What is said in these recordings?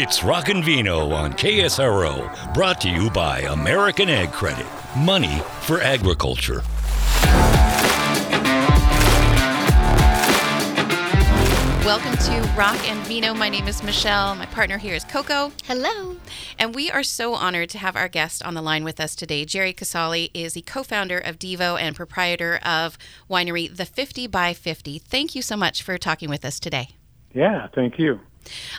It's Rockin' Vino on KSRO, brought to you by American Ag Credit. Money for agriculture. Welcome to Rock and Vino. My name is Michelle. My partner here is Coco. Hello. And we are so honored to have our guest on the line with us today. Gerry Casale is the co founder of Devo and proprietor of winery The 50 by 50. Thank you so much for talking with us today. Yeah, thank you.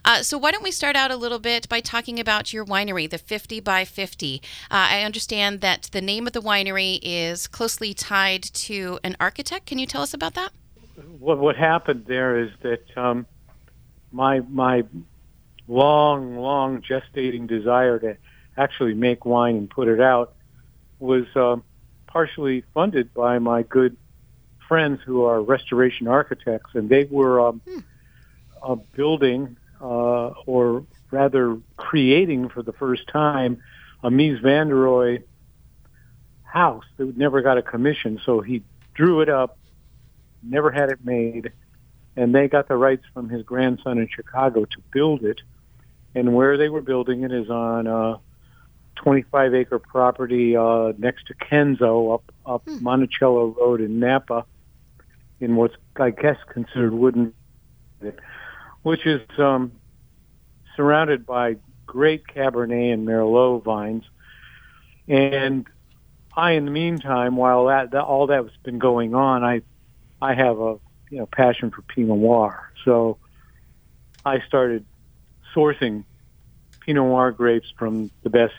Uh, so, why don't we start out a little bit by talking about your winery, the 50 by 50? Uh, I understand that the name of the winery is closely tied to an architect. Can you tell us about that? What what happened there is that um, my my long long gestating desire to actually make wine and put it out was um, partially funded by my good friends who are restoration architects, and they were um, hmm. Uh, building uh, or rather creating for the first time a Mies van der Rohe house that never got a commission. So he drew it up never had it made, and they got the rights from his grandson in Chicago to build it. And where they were building it is on a 25 acre property uh, next to Kenzo up up hmm. Monticello Road in Napa, in what's I guess considered wooden, which is um, surrounded by great Cabernet and Merlot vines. And I, in the meantime, while that, that all that's been going on, I I have a you know passion for Pinot Noir, so I started sourcing Pinot Noir grapes from the best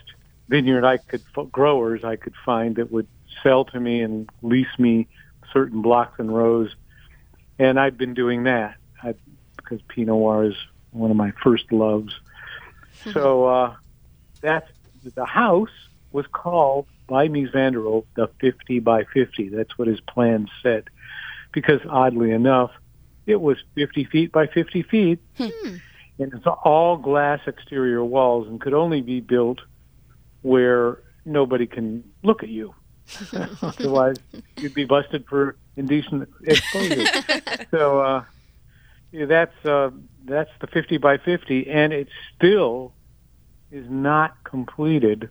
vineyard I could growers I could find that would sell to me and lease me certain blocks and rows, and I've been doing that. I, because Pinot Noir is one of my first loves. so uh, that's the house was called by Mies van der Rohe the 50 by 50. That's what his plan said because oddly enough, it was 50 feet by 50 feet, hmm. and it's all glass exterior walls and could only be built where nobody can look at you. Otherwise, you'd be busted for indecent exposure. so uh, that's uh, that's the 50 by 50, and it still is not completed,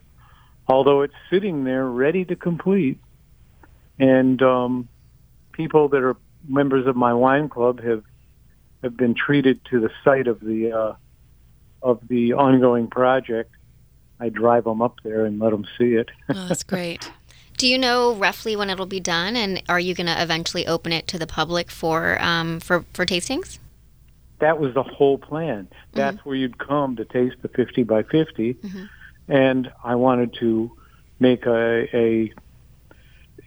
although it's sitting there ready to complete. And um, people that are members of my wine club have have been treated to the site of the uh, of the ongoing project. I drive them up there and let them see it. oh, that's great. Do you know roughly when it'll be done, and are you going to eventually open it to the public for um, for for tastings? That was the whole plan. That's mm-hmm. where you'd come to taste the fifty by 50 mm-hmm. and I wanted to make a, a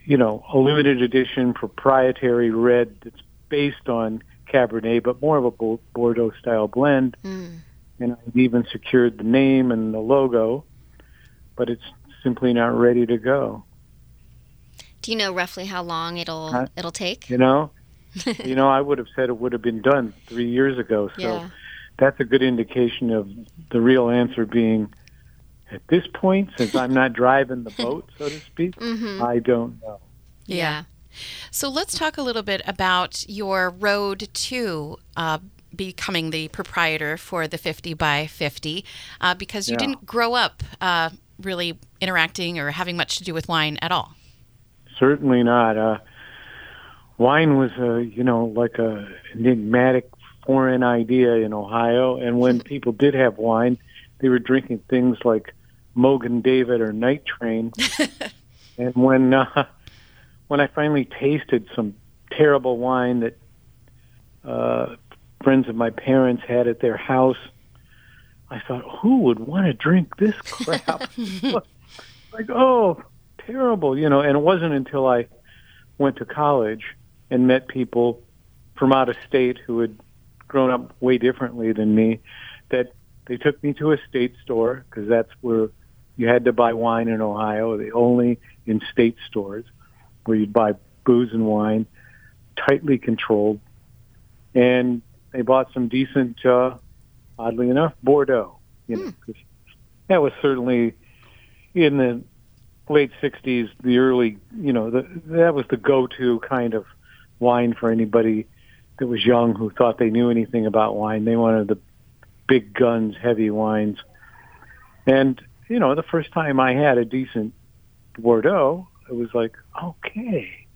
you know, a limited edition proprietary red that's based on Cabernet, but more of a Bordeaux style blend. Mm. And I've even secured the name and the logo, but it's simply not ready to go. Do you know roughly how long it'll it'll take? You know, you know, I would have said it would have been done three years ago. So yeah. that's a good indication of the real answer being at this point, since I'm not driving the boat, so to speak, mm-hmm. I don't know. Yeah. So let's talk a little bit about your road to uh, becoming the proprietor for the 50 by 50, uh, because you yeah. didn't grow up uh, really interacting or having much to do with wine at all. Certainly not. Wine was, a, you know, like a enigmatic foreign idea in Ohio, and when people did have wine, they were drinking things like Mogen David or Night Train. and when uh, when I finally tasted some terrible wine that uh, friends of my parents had at their house, I thought, who would want to drink this crap? like, oh, terrible, you know. And it wasn't until I went to college and met people from out of state who had grown up way differently than me that they took me to a state store because that's where you had to buy wine in Ohio, the only in state stores where you'd buy booze and wine, tightly controlled. And they bought some decent, uh, oddly enough, Bordeaux. You know, cause that was certainly in the late '60s, the early, you know, the, that was the go-to kind of wine for anybody that was young who thought they knew anything about wine. They wanted the big guns, heavy wines. And you know, the first time I had a decent Bordeaux, it was like, okay,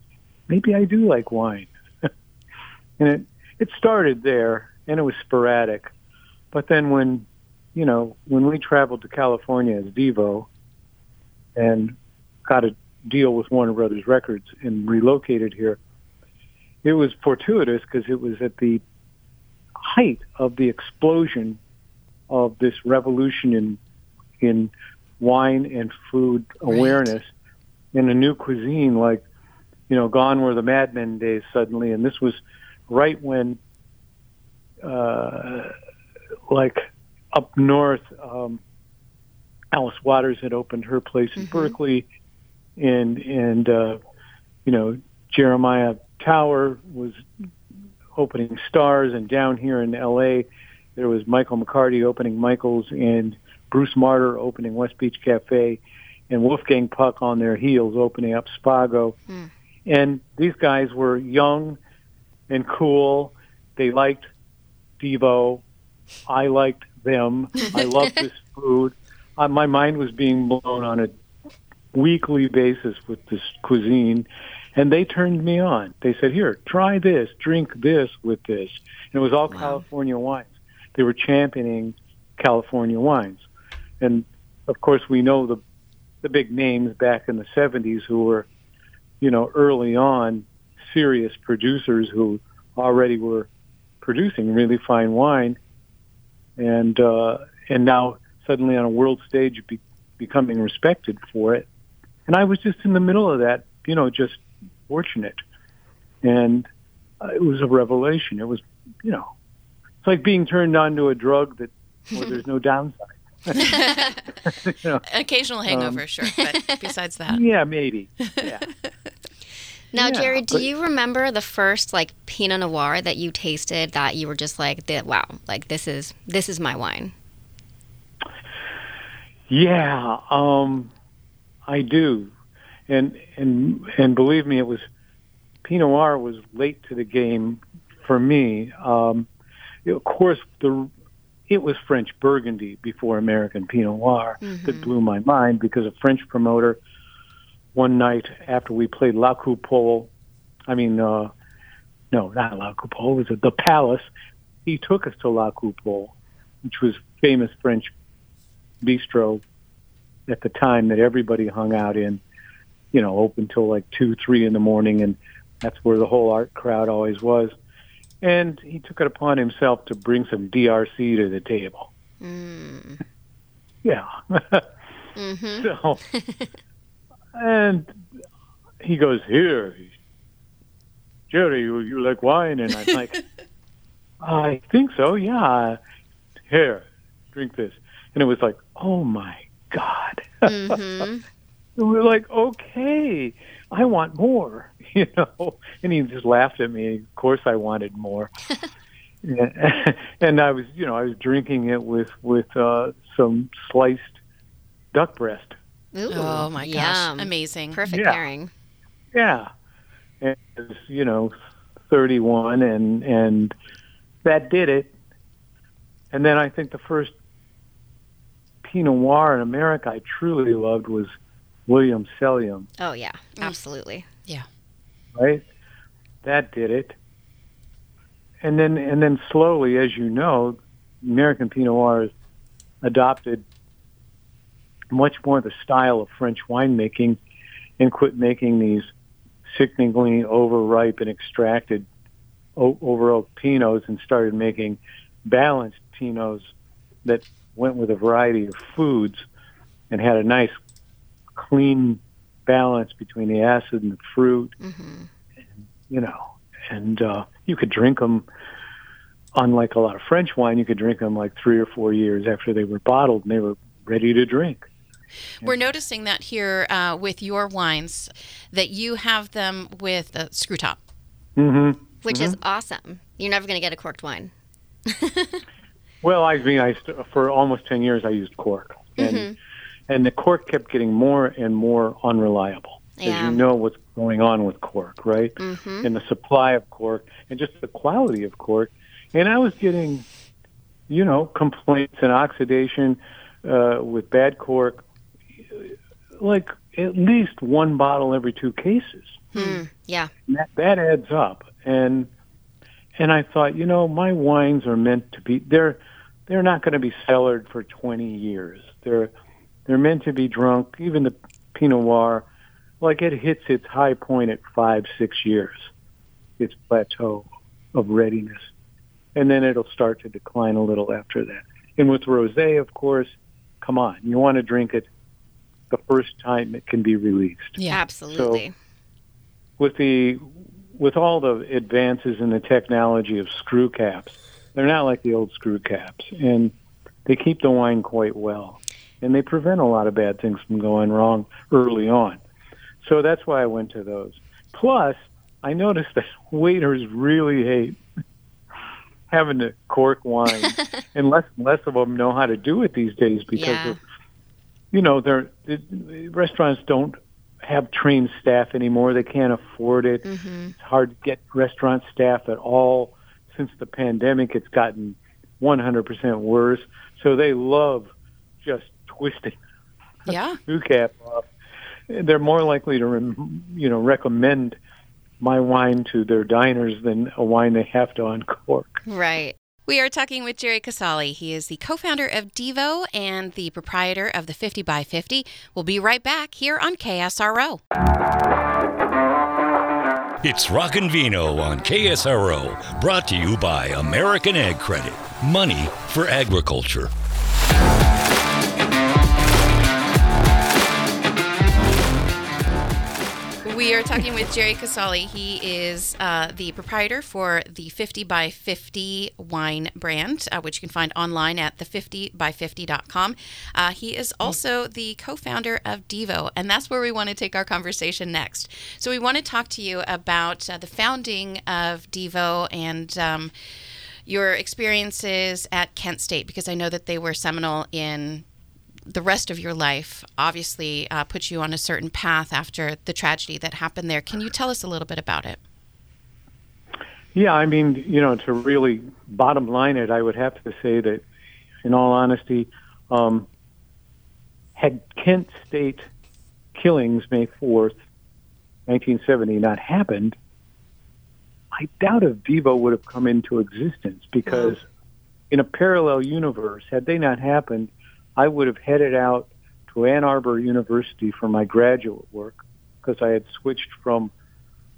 maybe I do like wine. and it it started there, and it was sporadic. But then when you know when we traveled to California as Devo, and got a deal with Warner Brothers Records and relocated here, it was fortuitous because it was at the height of the explosion of this revolution in in wine and food awareness right. in a new cuisine like you know gone were the madmen days suddenly and this was right when uh like up north um alice waters had opened her place in mm-hmm. berkeley and and uh you know jeremiah tower was opening stars and down here in la there was michael mccarty opening michael's and Bruce Marder opening West Beach Cafe, and Wolfgang Puck on their heels opening up Spago. Mm. And these guys were young and cool. They liked Devo. I liked them. I loved this food. Uh, my mind was being blown on a weekly basis with this cuisine. And they turned me on. They said, here, try this, drink this with this. And it was all wow. California wines. They were championing California wines. And of course, we know the the big names back in the 70s who were, you know, early on serious producers who already were producing really fine wine, and uh, and now suddenly on a world stage be, becoming respected for it. And I was just in the middle of that, you know, just fortunate, and uh, it was a revelation. It was, you know, it's like being turned on to a drug that where there's no downside. you know, Occasional hangover, um, sure, but besides that, yeah, maybe. Yeah. Now, yeah, Gerry, do but, you remember the first like Pinot Noir that you tasted that you were just like, "Wow, like this is this is my wine"? Yeah, um, I do, and and and believe me, it was Pinot Noir was late to the game for me. Um, of course, the it was French Burgundy before American Pinot Noir mm-hmm. that blew my mind because a French promoter one night after we played La Coupole, I mean, uh, no, not La Coupole, it was the Palace. He took us to La Coupole, which was famous French bistro at the time that everybody hung out in, you know, open till like two, three in the morning, and that's where the whole art crowd always was and he took it upon himself to bring some DRC to the table. Mm. Yeah. mm-hmm. So, and he goes, "Here, Gerry, you, you like wine?" And I'm like, "I think so. Yeah. Here, drink this." And it was like, "Oh my god!" Mm-hmm. we're like, "Okay, I want more." you know, and he just laughed at me. Of course, I wanted more. and I was, you know, I was drinking it with with uh, some sliced duck breast. Ooh, oh my gosh, yum. amazing! Perfect yeah. pairing. Yeah, and was, you know, thirty-one, and and that did it. And then I think the first Pinot Noir in America I truly loved was Williams Selyem. Oh yeah, mm. absolutely. Yeah right? That did it. And then, and then slowly, as you know, American Pinot Noir has adopted much more the style of French winemaking and quit making these sickeningly overripe and extracted over oak Pinots and started making balanced Pinots that went with a variety of foods and had a nice clean balance between the acid and the fruit. Mm-hmm. And, you know, and uh, you could drink them. Unlike a lot of French wine, you could drink them like three or four years after they were bottled and they were ready to drink. We're noticing that here uh, with your wines, that you have them with a screw top. Mm-hmm. Which mm-hmm. is awesome. You're never going to get a corked wine. well, I mean, I for almost ten years I used cork, and mm-hmm and the cork kept getting more and more unreliable. Yeah. As you know what's going on with cork, right? Mm-hmm. And the supply of cork and just the quality of cork. And I was getting you know, complaints and oxidation uh, with bad cork, like at least one bottle every two cases. Hmm. Yeah. that, that adds up. And and I thought, you know, my wines are meant to be they're they're not going to be cellared for 20 years. They're they're meant to be drunk. Even the Pinot Noir, like it hits its high point at five, six years, its plateau of readiness, and then it'll start to decline a little after that. And with rosé, of course, come on, you want to drink it the first time it can be released. Yeah, absolutely. So with the with all the advances in the technology of screw caps, they're not like the old screw caps, and they keep the wine quite well, and they prevent a lot of bad things from going wrong early on. So that's why I went to those. Plus, I noticed that waiters really hate having to cork wine, and less and less of them know how to do it these days because Yeah. of you know they're the restaurants don't have trained staff anymore. They can't afford it. hmm It's hard to get restaurant staff at all. Since the pandemic, it's gotten 100% worse. So they love just twisting Yeah. screw cap off. They're more likely to, rem- you know, recommend my wine to their diners than a wine they have to uncork. Right. We are talking with Gerry Casale. He is the co founder of Devo and the proprietor of the 50 by 50. We'll be right back here on KSRO. It's Rockin' Vino on KSRO, brought to you by American Ag Credit. Money for agriculture. We are talking with Gerry Casale. He is uh, the proprietor for the 50 by 50 wine brand, uh, which you can find online at the50by50.com. Uh, he is also the co founder of Devo, and that's where we want to take our conversation next. So, we want to talk to you about uh, the founding of Devo and. Um, your experiences at Kent State, because I know that they were seminal in the rest of your life obviously uh, put you on a certain path after the tragedy that happened there. Can you tell us a little bit about it? Yeah, I mean, you know, to really bottom line it, I would have to say that, in all honesty, um, had Kent State killings May 4th, 1970 not happened, I doubt if Devo would have come into existence because in a parallel universe, had they not happened, I would have headed out to Ann Arbor University for my graduate work because I had switched from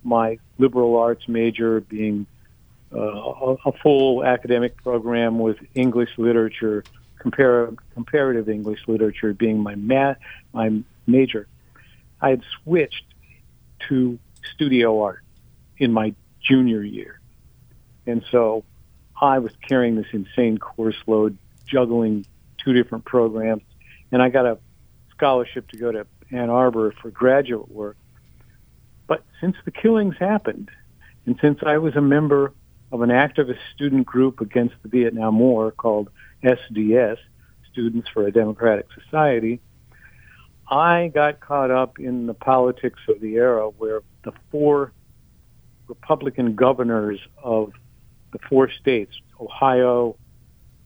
my liberal arts major being uh, a, full academic program with English literature, compar- comparative English literature being my ma- my major. I had switched to studio art in my junior year, and so I was carrying this insane course load, juggling two different programs, and I got a scholarship to go to Ann Arbor for graduate work. But since the killings happened, and since I was a member of an activist student group against the Vietnam War called SDS, Students for a Democratic Society, I got caught up in the politics of the era where the four Republican governors of the four states, Ohio,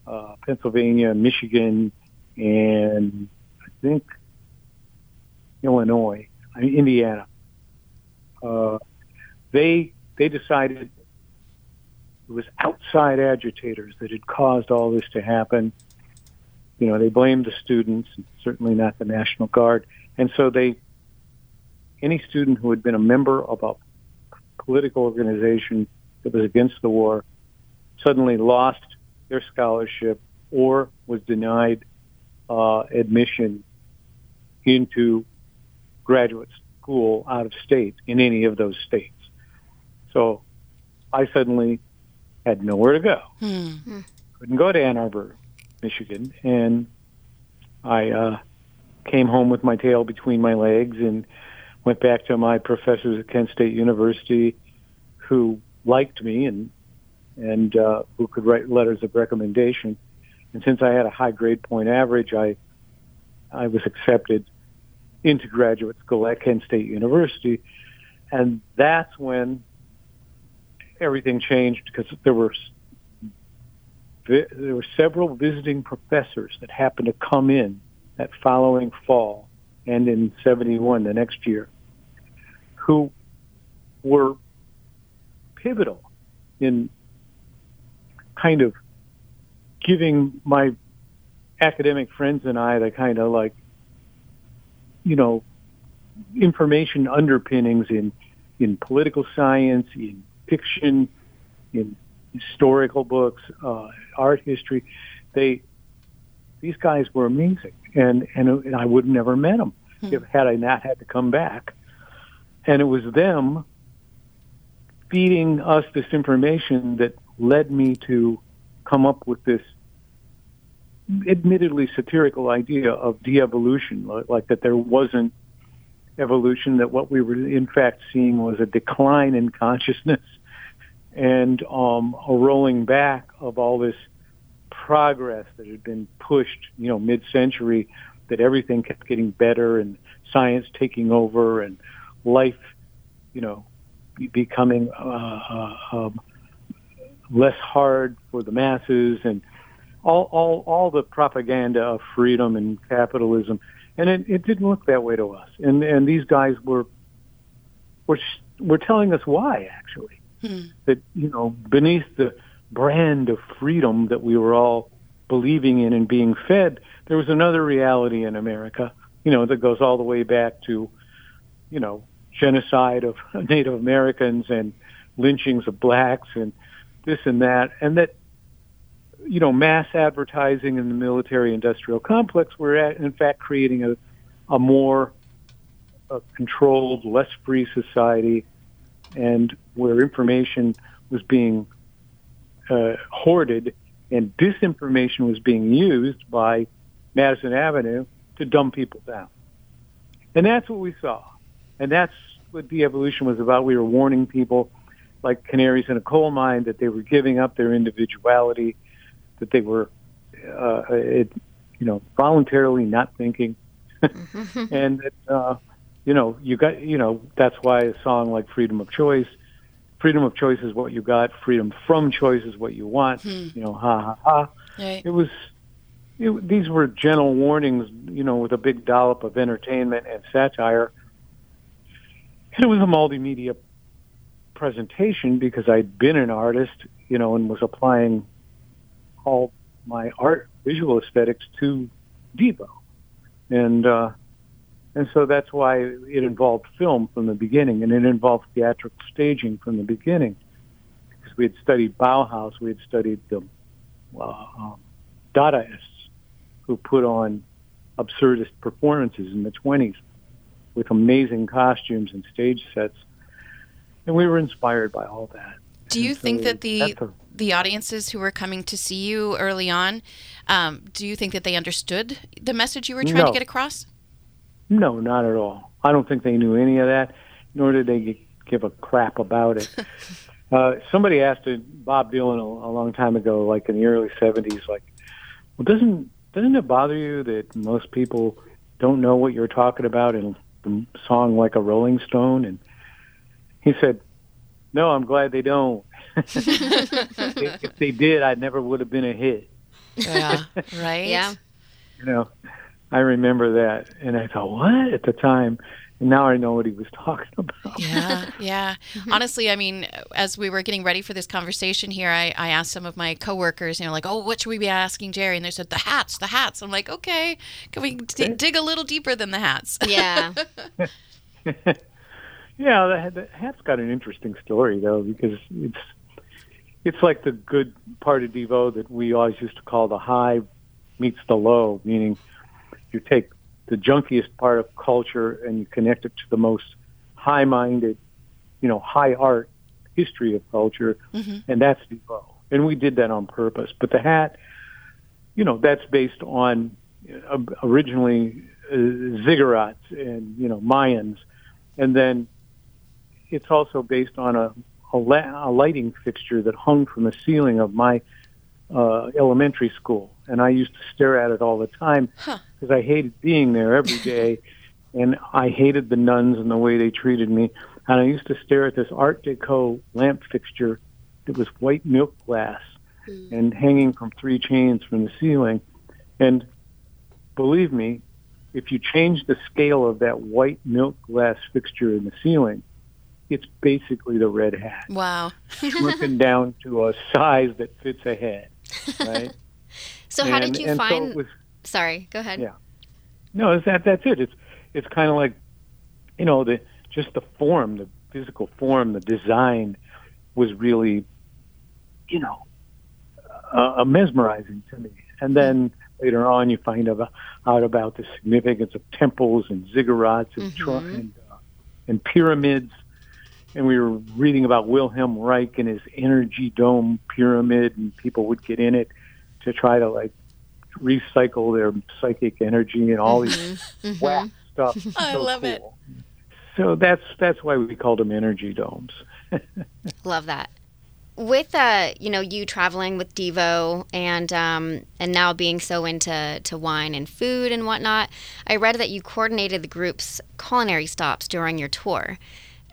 uh, Pennsylvania, Michigan, and I think Illinois, I mean, Indiana, uh, they they decided it was outside agitators that had caused all this to happen. You know, they blamed the students, certainly not the National Guard, and so they any student who had been a member of a political organization that was against the war suddenly lost their scholarship or was denied uh, admission into graduate school out of state in any of those states. So I suddenly had nowhere to go. Hmm. Couldn't go to Ann Arbor, Michigan, and I uh, came home with my tail between my legs and went back to my professors at Kent State University, who liked me and and uh, who could write letters of recommendation. And since I had a high grade point average, I I was accepted into graduate school at Kent State University, and that's when everything changed because there were there were several visiting professors that happened to come in that following fall and in 71 the next year who were pivotal in kind of giving my academic friends and I the kind of like, you know, information underpinnings in in political science, in fiction, in historical books, uh, art history. They these guys were amazing, and and, and I would have never met them hmm. if had I not had to come back. And it was them feeding us this information that led me to come up with this admittedly satirical idea of de-evolution, like that there wasn't evolution, that what we were in fact seeing was a decline in consciousness and um, a rolling back of all this progress that had been pushed, you know, mid-century, that everything kept getting better and science taking over and life, you know, becoming uh, uh, um, less hard for the masses and all, all, all the propaganda of freedom and capitalism. And it, it didn't look that way to us. And, and these guys were, were, were telling us why, actually. Hmm. That, you know, beneath the brand of freedom that we were all believing in and being fed, there was another reality in America, you know, that goes all the way back to, you know, genocide of Native Americans and lynchings of blacks and this and that, and that you know mass advertising in the military industrial complex were at, in fact creating a a more uh, controlled, less free society, and where information was being uh, hoarded and disinformation was being used by Madison Avenue to dumb people down. And that's what we saw. And that's what de-evolution was about. We were warning people like canaries in a coal mine that they were giving up their individuality, that they were, uh, it, you know, voluntarily not thinking. Mm-hmm. and that, uh, you know, you got, you know, that's why a song like Freedom of Choice, freedom of choice is what you got, freedom from choice is what you want, hmm. you know, ha ha ha. Right. It was, it, these were gentle warnings, you know, with a big dollop of entertainment and satire it was a multimedia presentation because I'd been an artist, you know, and was applying all my art visual aesthetics to Devo. And uh, and so that's why it involved film from the beginning, and it involved theatrical staging from the beginning, because we had studied Bauhaus, we had studied the uh, um, Dadaists who put on absurdist performances in the 20s with amazing costumes and stage sets. And we were inspired by all that. Do you and think that the a, the audiences who were coming to see you early on, um, do you think that they understood the message you were trying no. to get across? No, not at all. I don't think they knew any of that, nor did they give a crap about it. uh, somebody asked Bob Dylan a, a long time ago, like in the early '70s, like, "Well, doesn't doesn't it bother you that most people don't know what you're talking about in the song like a Rolling Stone? And he said, no, I'm glad they don't. if they did, I never would have been a hit. Yeah, right? yeah. You know, I remember that. And I thought, what? At the time, and now I know what he was talking about. Yeah, yeah. Mm-hmm. Honestly, I mean, as we were getting ready for this conversation here, I, I asked some of my coworkers, you know, like, oh, what should we be asking Gerry? And they said, the hats, the hats. I'm like, okay, can we d- dig a little deeper than the hats? Yeah. Yeah, the, the hat's got an interesting story, though, because it's it's like the good part of Devo that we always used to call the high meets the low, meaning you take the junkiest part of culture and you connect it to the most high-minded, you know, high art history of culture, mm-hmm. and that's Devo. And we did that on purpose. But the hat, you know, that's based on uh, originally uh, ziggurats and you know Mayans, and then it's also based on a a, la- a lighting fixture that hung from the ceiling of my uh, elementary school, and I used to stare at it all the time because huh. I hated being there every day, and I hated the nuns and the way they treated me. And I used to stare at this Art Deco lamp fixture that was white milk glass, mm. and hanging from three chains from the ceiling. And believe me, if you change the scale of that white milk glass fixture in the ceiling, it's basically the red hat. Wow. shrunken down to a size that fits a head, right? so and, how did you find so was, Sorry, go ahead. Yeah. No, that that's it. It's it's kind of like you know, the just the form, the physical form, the design was really you know, uh, mesmerizing to me. And then later on, you find out, out about the significance of temples and ziggurats and, mm-hmm. and, uh, and pyramids and we were reading about Wilhelm Reich and his energy dome pyramid, and people would get in it to try to like recycle their psychic energy and all these mm-hmm. mm-hmm. whack stuff. I so love cool. it. So that's that's why we called them energy domes. love that. With uh, you know, you traveling with Devo and um, and now being so into to wine and food and whatnot, I read that you coordinated the group's culinary stops during your tour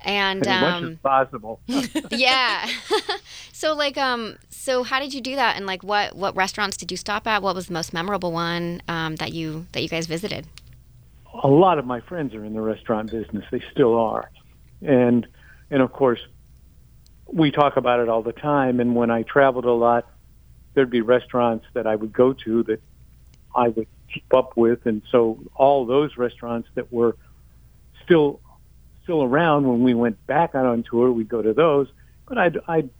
and as much as um, possible. yeah. so like um so how did you do that and like what what restaurants did you stop at? What was the most memorable one um, that you that you guys visited? A lot of my friends are in the restaurant business. They still are, and and of course, we talk about it all the time. And when I traveled a lot, there'd be restaurants that I would go to that I would keep up with, and so all those restaurants that were still still around when we went back out on tour. We'd go to those, but I'd, I'd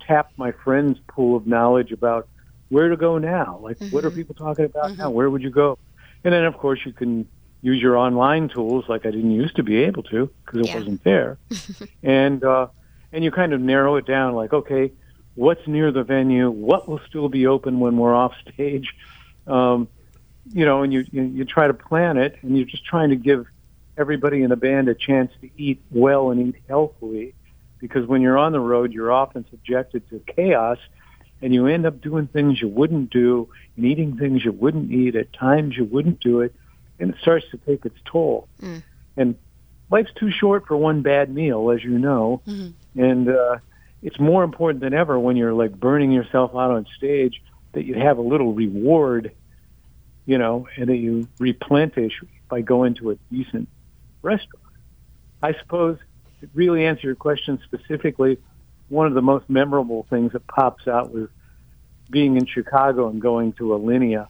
tap my friends' pool of knowledge about where to go now. Like, mm-hmm. what are mm-hmm. people talking about mm-hmm. now? Where would you go? And then, of course, you can use your online tools like I didn't used to be able to because it yeah. wasn't there. and uh, and you kind of narrow it down. Like, okay, what's near the venue? What will still be open when we're off stage? Um, you know, and you, you you try to plan it, and you're just trying to give everybody in the band a chance to eat well and eat healthily because when you're on the road, you're often subjected to chaos and you end up doing things you wouldn't do and eating things you wouldn't eat at times you wouldn't do it and it starts to take its toll. Mm. And life's too short for one bad meal, as you know. Mm-hmm. And uh, it's more important than ever when you're like burning yourself out on stage that you have a little reward, you know, and that you replenish by going to a decent restaurant. I suppose to really answer your question specifically, one of the most memorable things that pops out was being in Chicago and going to Alinea.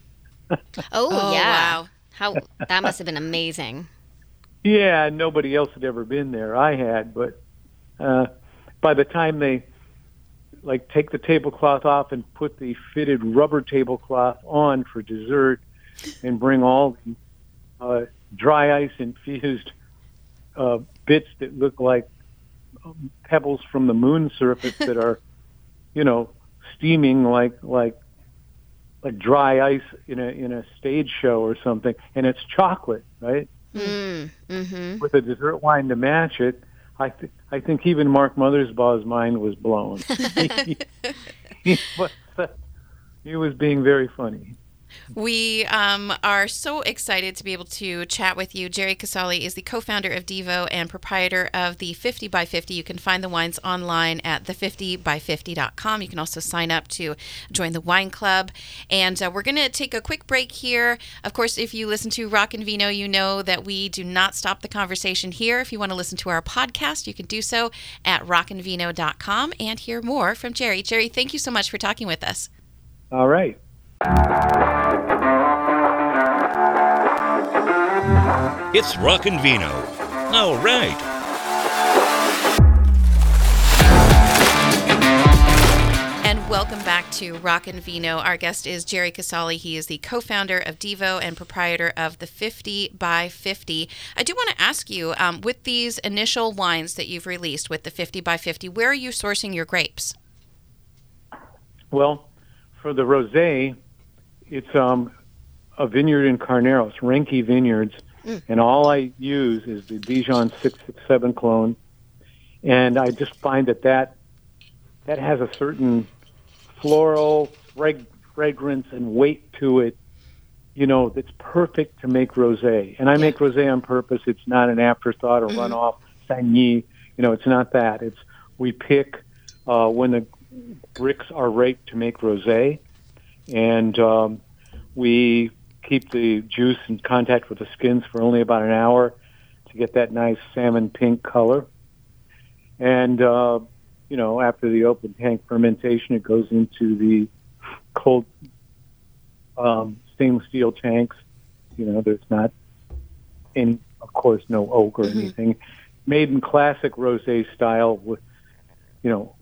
oh, oh, yeah. Wow. How that must have been amazing. Yeah, nobody else had ever been there. I had, but uh, by the time they like take the tablecloth off and put the fitted rubber tablecloth on for dessert and bring all the uh, dry ice infused uh, bits that look like pebbles from the moon surface that are, you know, steaming like like like dry ice in a in a stage show or something, and it's chocolate, right? Mm, mm-hmm. With a dessert wine to match it, I th- I think even Mark Mothersbaugh's mind was blown. he, he, was, he was being very funny. We um, are so excited to be able to chat with you. Gerry Casale is the co founder of Devo and proprietor of the 50 by 50. You can find the wines online at the50by50.com. You can also sign up to join the wine club. And uh, we're going to take a quick break here. Of course, if you listen to Rock and Vino, you know that we do not stop the conversation here. If you want to listen to our podcast, you can do so at rockandvino.com and hear more from Gerry. Gerry, thank you so much for talking with us. All right. It's Rock and Vino. All right. And welcome back to Rock and Vino. Our guest is Gerry Casale. He is the co founder of Devo and proprietor of the 50 by 50. I do want to ask you um, with these initial wines that you've released with the 50 by 50, where are you sourcing your grapes? Well, for the rosé, it's um, a vineyard in Carneros, Renke Vineyards, mm. and all I use is the Dijon 667 clone, and I just find that that that has a certain floral frag- fragrance and weight to it, you know, that's perfect to make rosé. And I yeah. make rosé on purpose. It's not an afterthought or mm-hmm. runoff, saignée. You know, it's not that. It's we pick uh, when the brix are right to make rosé, and um, we keep the juice in contact with the skins for only about an hour to get that nice salmon pink color. And uh, you know, after the open tank fermentation, it goes into the cold um, stainless steel tanks. You know, there's not any, of course, no oak or mm-hmm. anything. Made in classic rosé style with, you know,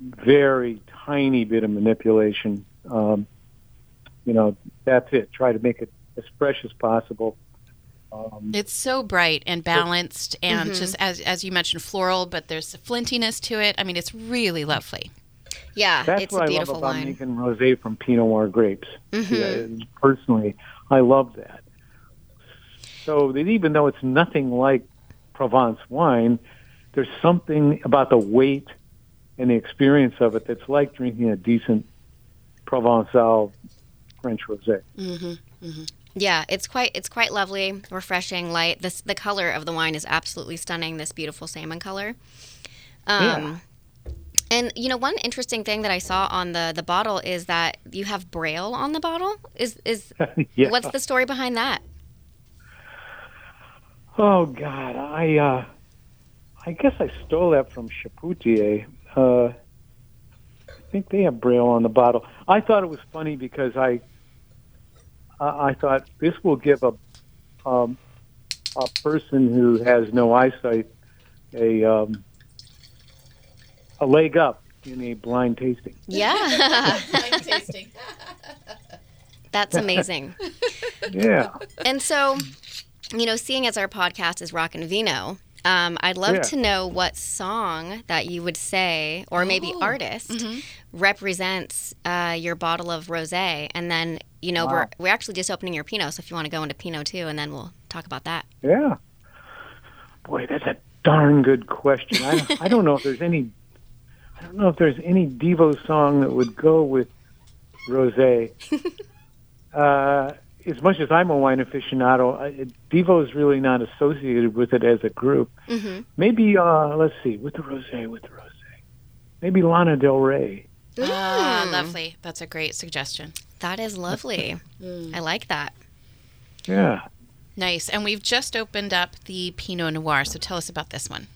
very tiny bit of manipulation. Um, you know, that's it. Try to make it as fresh as possible. Um, it's so bright and balanced, and mm-hmm. just as as you mentioned, floral, but there's a flintiness to it. I mean, it's really lovely. Yeah, that's it's what a beautiful I love about wine. making rosé from Pinot Noir grapes. Mm-hmm. Yeah, personally, I love that. So that even though it's nothing like Provence wine, there's something about the weight and the experience of it that's like drinking a decent Provençal French rosé. Mm-hmm. Mm-hmm. Yeah, it's quite it's quite lovely, refreshing, light. This the color of the wine is absolutely stunning. This beautiful salmon color. Um, Yeah. And you know, one interesting thing that I saw on the the bottle is that you have braille on the bottle. Is is yeah. what's the story behind that? Oh God, I uh, I guess I stole that from Chapoutier. Uh, think they have braille on the bottle. I thought it was funny because I I I thought this will give a um, a person who has no eyesight a um, a leg up in a blind tasting. Yeah, Wine tasting. that's amazing. Yeah, And so, you know, seeing as our podcast is Rock and Vino, um, I'd love Yeah. to know what song that you would say, or maybe Oh. artist, Mhm. Represents uh, your bottle of rosé. And then, you know, we're we're actually just opening your Pinot, so if you want to go into Pinot too, and then we'll talk about that. yeah. Boy, that's a darn good question. I, I don't know if there's any. I don't know if there's any Devo song that would go with rosé. uh, as much as I'm a wine aficionado, I, Devo is really not associated with it as a group. Mm-hmm. Maybe uh, let's see, with the rosé, with the rosé. Maybe Lana Del Rey. Ah, Mm. lovely. That's a great suggestion. That is lovely. Mm. I like that. Yeah. Nice. And we've just opened up the Pinot Noir. So tell us about this one.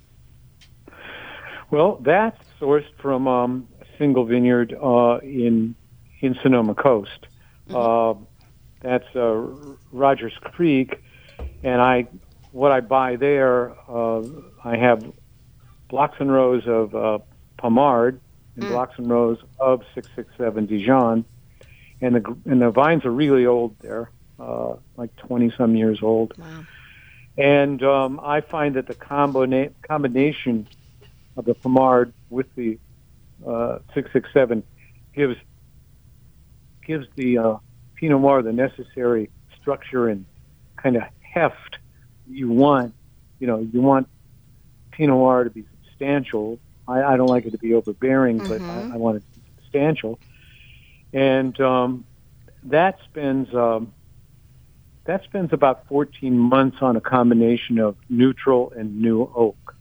Well, that's sourced from um, a single vineyard uh, in in Sonoma Coast. Uh, that's uh, Rodgers Creek, and I what I buy there, uh, I have blocks and rows of uh, Pommard and Mm. blocks and rows of six six seven Dijon, and the and the vines are really old there, uh, like twenty some years old. Wow. And um, I find that the combina- combination of the Pommard with the uh, 667 gives gives the uh, Pinot Noir the necessary structure and kind of heft you want. You know, you want Pinot Noir to be substantial. I, I don't like it to be overbearing, but Mhm. I, I want it to be substantial. And um, that spends um, that spends about 14 months on a combination of neutral and new oak.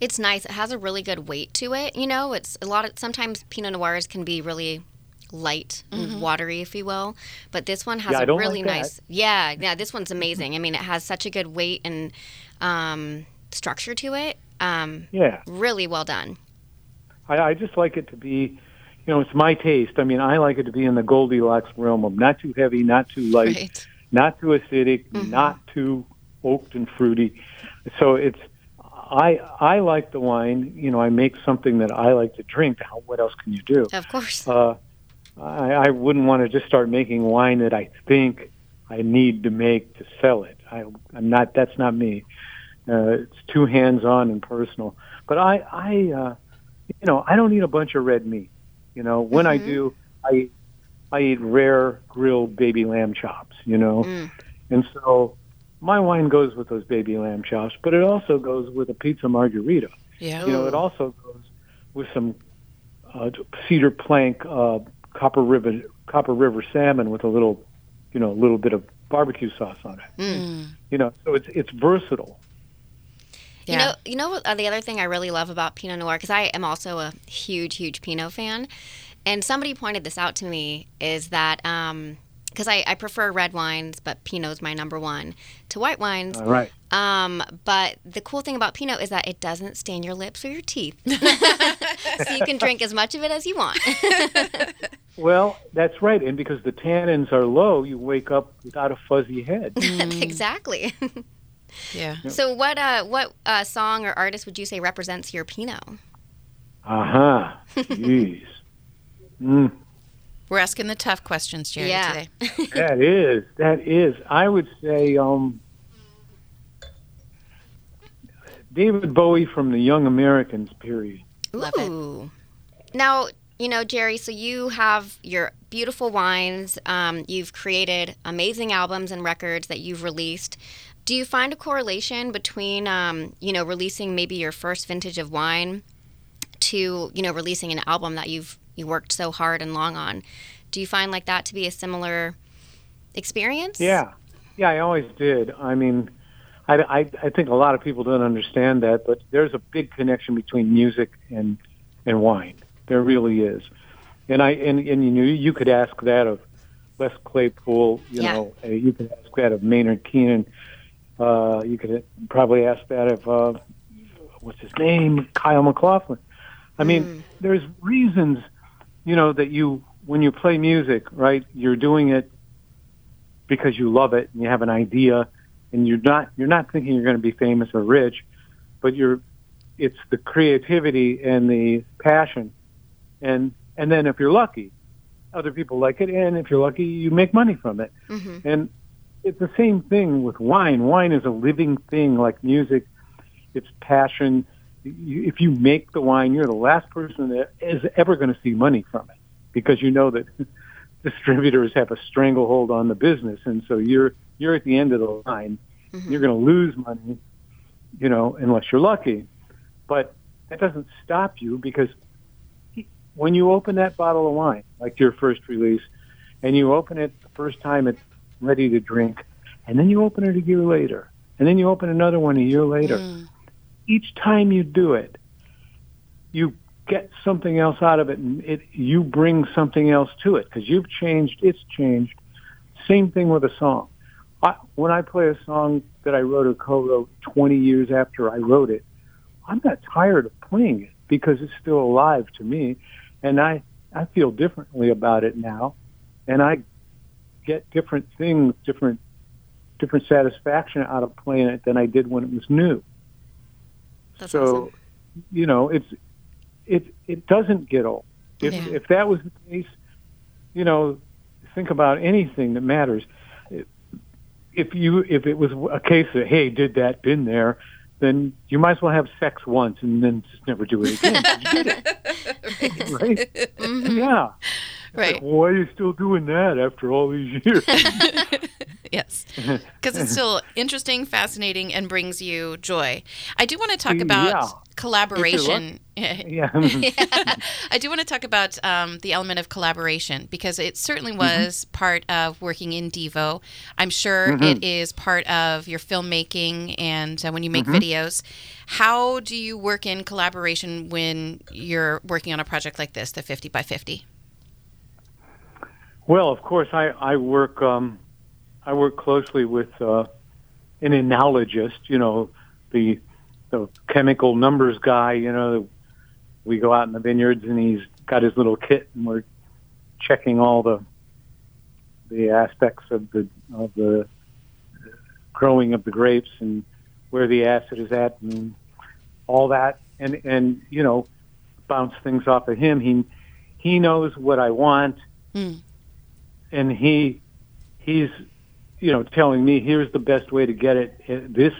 It's nice. It has a really good weight to it. You know, it's a lot of sometimes Pinot Noirs can be really light and watery, if you will. But this one has Yeah, I a don't really like nice. Yeah, yeah. This one's amazing. I mean, it has such a good weight and um, structure to it. Um, Yeah, really well done. I, I just like it to be, you know, it's my taste. I mean, I like it to be in the Goldilocks realm of not too heavy, not too light, Right. not too acidic, not too oaked and fruity. So it's I I like the wine. You know, I make something that I like to drink. How, what else can you do? Of course. Uh, I, I wouldn't want to just start making wine that I think I need to make to sell it. I, I'm not. That's not me. Uh, it's too hands-on and personal. But I, I, uh, you know, I don't eat a bunch of red meat. You know, when I do, I, I eat rare grilled baby lamb chops. You know, Mm. and so my wine goes with those baby lamb chops, but it also goes with a pizza margarita. Yeah. You know, it also goes with some uh, cedar plank uh, copper river copper river salmon with a little, you know, a little bit of barbecue sauce on it. Mm. You know, so it's it's versatile. Yeah. You know, you know what, uh, the other thing I really love about Pinot Noir because I am also a huge, huge Pinot fan, and somebody pointed this out to me is that um, because I, I prefer red wines, but Pinot's my number one to white wines. All right. Um, but the cool thing about Pinot is that it doesn't stain your lips or your teeth, so you can drink as much of it as you want. well, that's right, and because the tannins are low, you wake up without a fuzzy head. exactly. Yeah. So, what uh, what uh, song or artist would you say represents your Pinot? Uh huh. Jeez. mm. We're asking the tough questions, Gerry, yeah. today. that is, that is. I would say um, David Bowie from the Young Americans period. Love Ooh. it. Now, you know, Gerry, so you have your beautiful wines. Um, you've created amazing albums and records that you've released. Do you find a correlation between, um, you know, releasing maybe your first vintage of wine to, you know, releasing an album that you've you worked so hard and long on. Do you find like that to be a similar experience? Yeah, yeah, I always did. I mean, I, I, I think a lot of people don't understand that, but there's a big connection between music and and wine. There really is, and I and and you know you could ask that of Les Claypool. You yeah. know, uh, you could ask that of Maynard Keenan. Uh, you could probably ask that of uh, what's his name, Kyle MacLachlan. I mean, mm. there's reasons you know that you when you play music, right? You're doing it because you love it and you have an idea, and you're not you're not thinking you're going to be famous or rich, but you're it's the creativity and the passion, and and then if you're lucky, other people like it, and if you're lucky, you make money from it, mm-hmm. and it's the same thing with wine. Wine is a living thing like music. It's passion if you make the wine, you're the last person that is ever going to see money from it because you know that distributors have a stranglehold on the business, and so you're you're at the end of the line. Mm-hmm. You're going to lose money, you know, unless you're lucky. But that doesn't stop you because when you open that bottle of wine, like your first release, and you open it the first time it's ready to drink, and then you open it a year later, and then you open another one a year later. Mm each time you do it, you get something else out of it, and it you bring something else to it because you've changed. It's changed. Same thing with a song. I, when I play a song that I wrote or co-wrote 20 years after I wrote it, I'm not tired of playing it because it's still alive to me, and I I feel differently about it now, and I get different things, different different satisfaction out of playing it than I did when it was new. That's so, awesome. you know, it's it it doesn't get old. If yeah. if that was the case, you know, think about anything that matters. If you if it was a case of hey, did that, been there, then you might as well have sex once and then just never do it again. right? Mm-hmm. Yeah. Right. Why are you still doing that after all these years? yes, because it's still interesting, fascinating, and brings you joy. I do want to talk about yeah. collaboration. yeah. yeah. I do want to talk about um, the element of collaboration because it certainly mm-hmm. was mm-hmm. part of working in Devo. I'm sure mm-hmm. it is part of your filmmaking and uh, when you make mm-hmm. videos. How do you work in collaboration when you're working on a project like this, the 50 by 50? Well, of course, I I work um, I work closely with uh, an enologist. You know, the the chemical numbers guy. You know, we go out in the vineyards and he's got his little kit and we're checking all the the aspects of the of the growing of the grapes and where the acid is at and all that and and you know bounce things off of him he he knows what I want mm and he he's you know telling me here's the best way to get it uh, this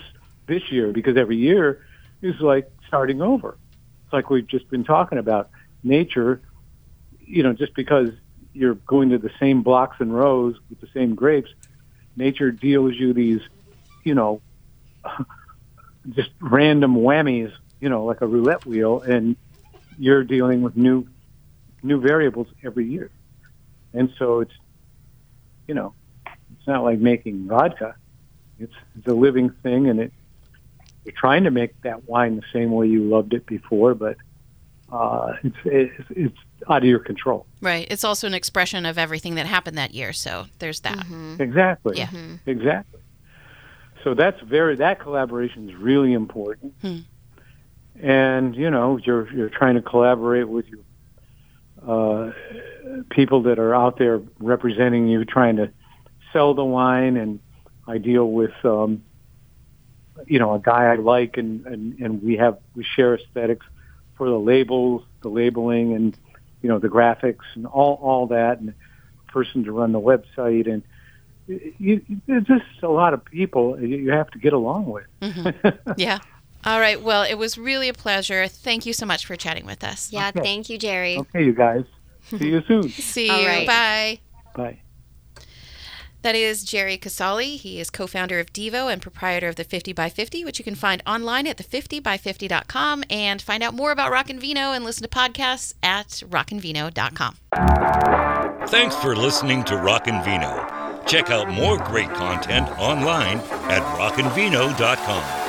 this year because every year is like starting over. It's like we've just been talking about nature. You know, just because you're going to the same blocks and rows with the same grapes, nature deals you these, you know, just random whammies. You know, like a roulette wheel, and you're dealing with new new variables every year. And so it's you know, it's not like making vodka. It's, it's a living thing, and it you're trying to make that wine the same way you loved it before, but uh, it's, it's it's out of your control. Right. It's also an expression of everything that happened that year. So there's that. Mm-hmm. Exactly. Yeah. Exactly. So that's very that collaboration is really important. Hmm. And you know, you're you're trying to collaborate with your uh, people that are out there representing you, trying to sell the wine, and I deal with um, you know a guy I like, and, and and we have we share aesthetics for the labels, the labeling, and you know the graphics and all all that, and person to run the website, and you, there's just a lot of people you have to get along with. Mm-hmm. yeah. All right. Well, it was really a pleasure. Thank you so much for chatting with us. Yeah. Okay. Thank you, Gerry. Okay, you guys. See you soon. See All you. right. Bye. Bye. That is Gerry Casale. He is co founder of Devo and proprietor of the 50 by 50, which you can find online at the50by50.com and find out more about Rock and Vino and listen to podcasts at rockandvino.com. Thanks for listening to Rock and Vino. Check out more great content online at rockandvino.com.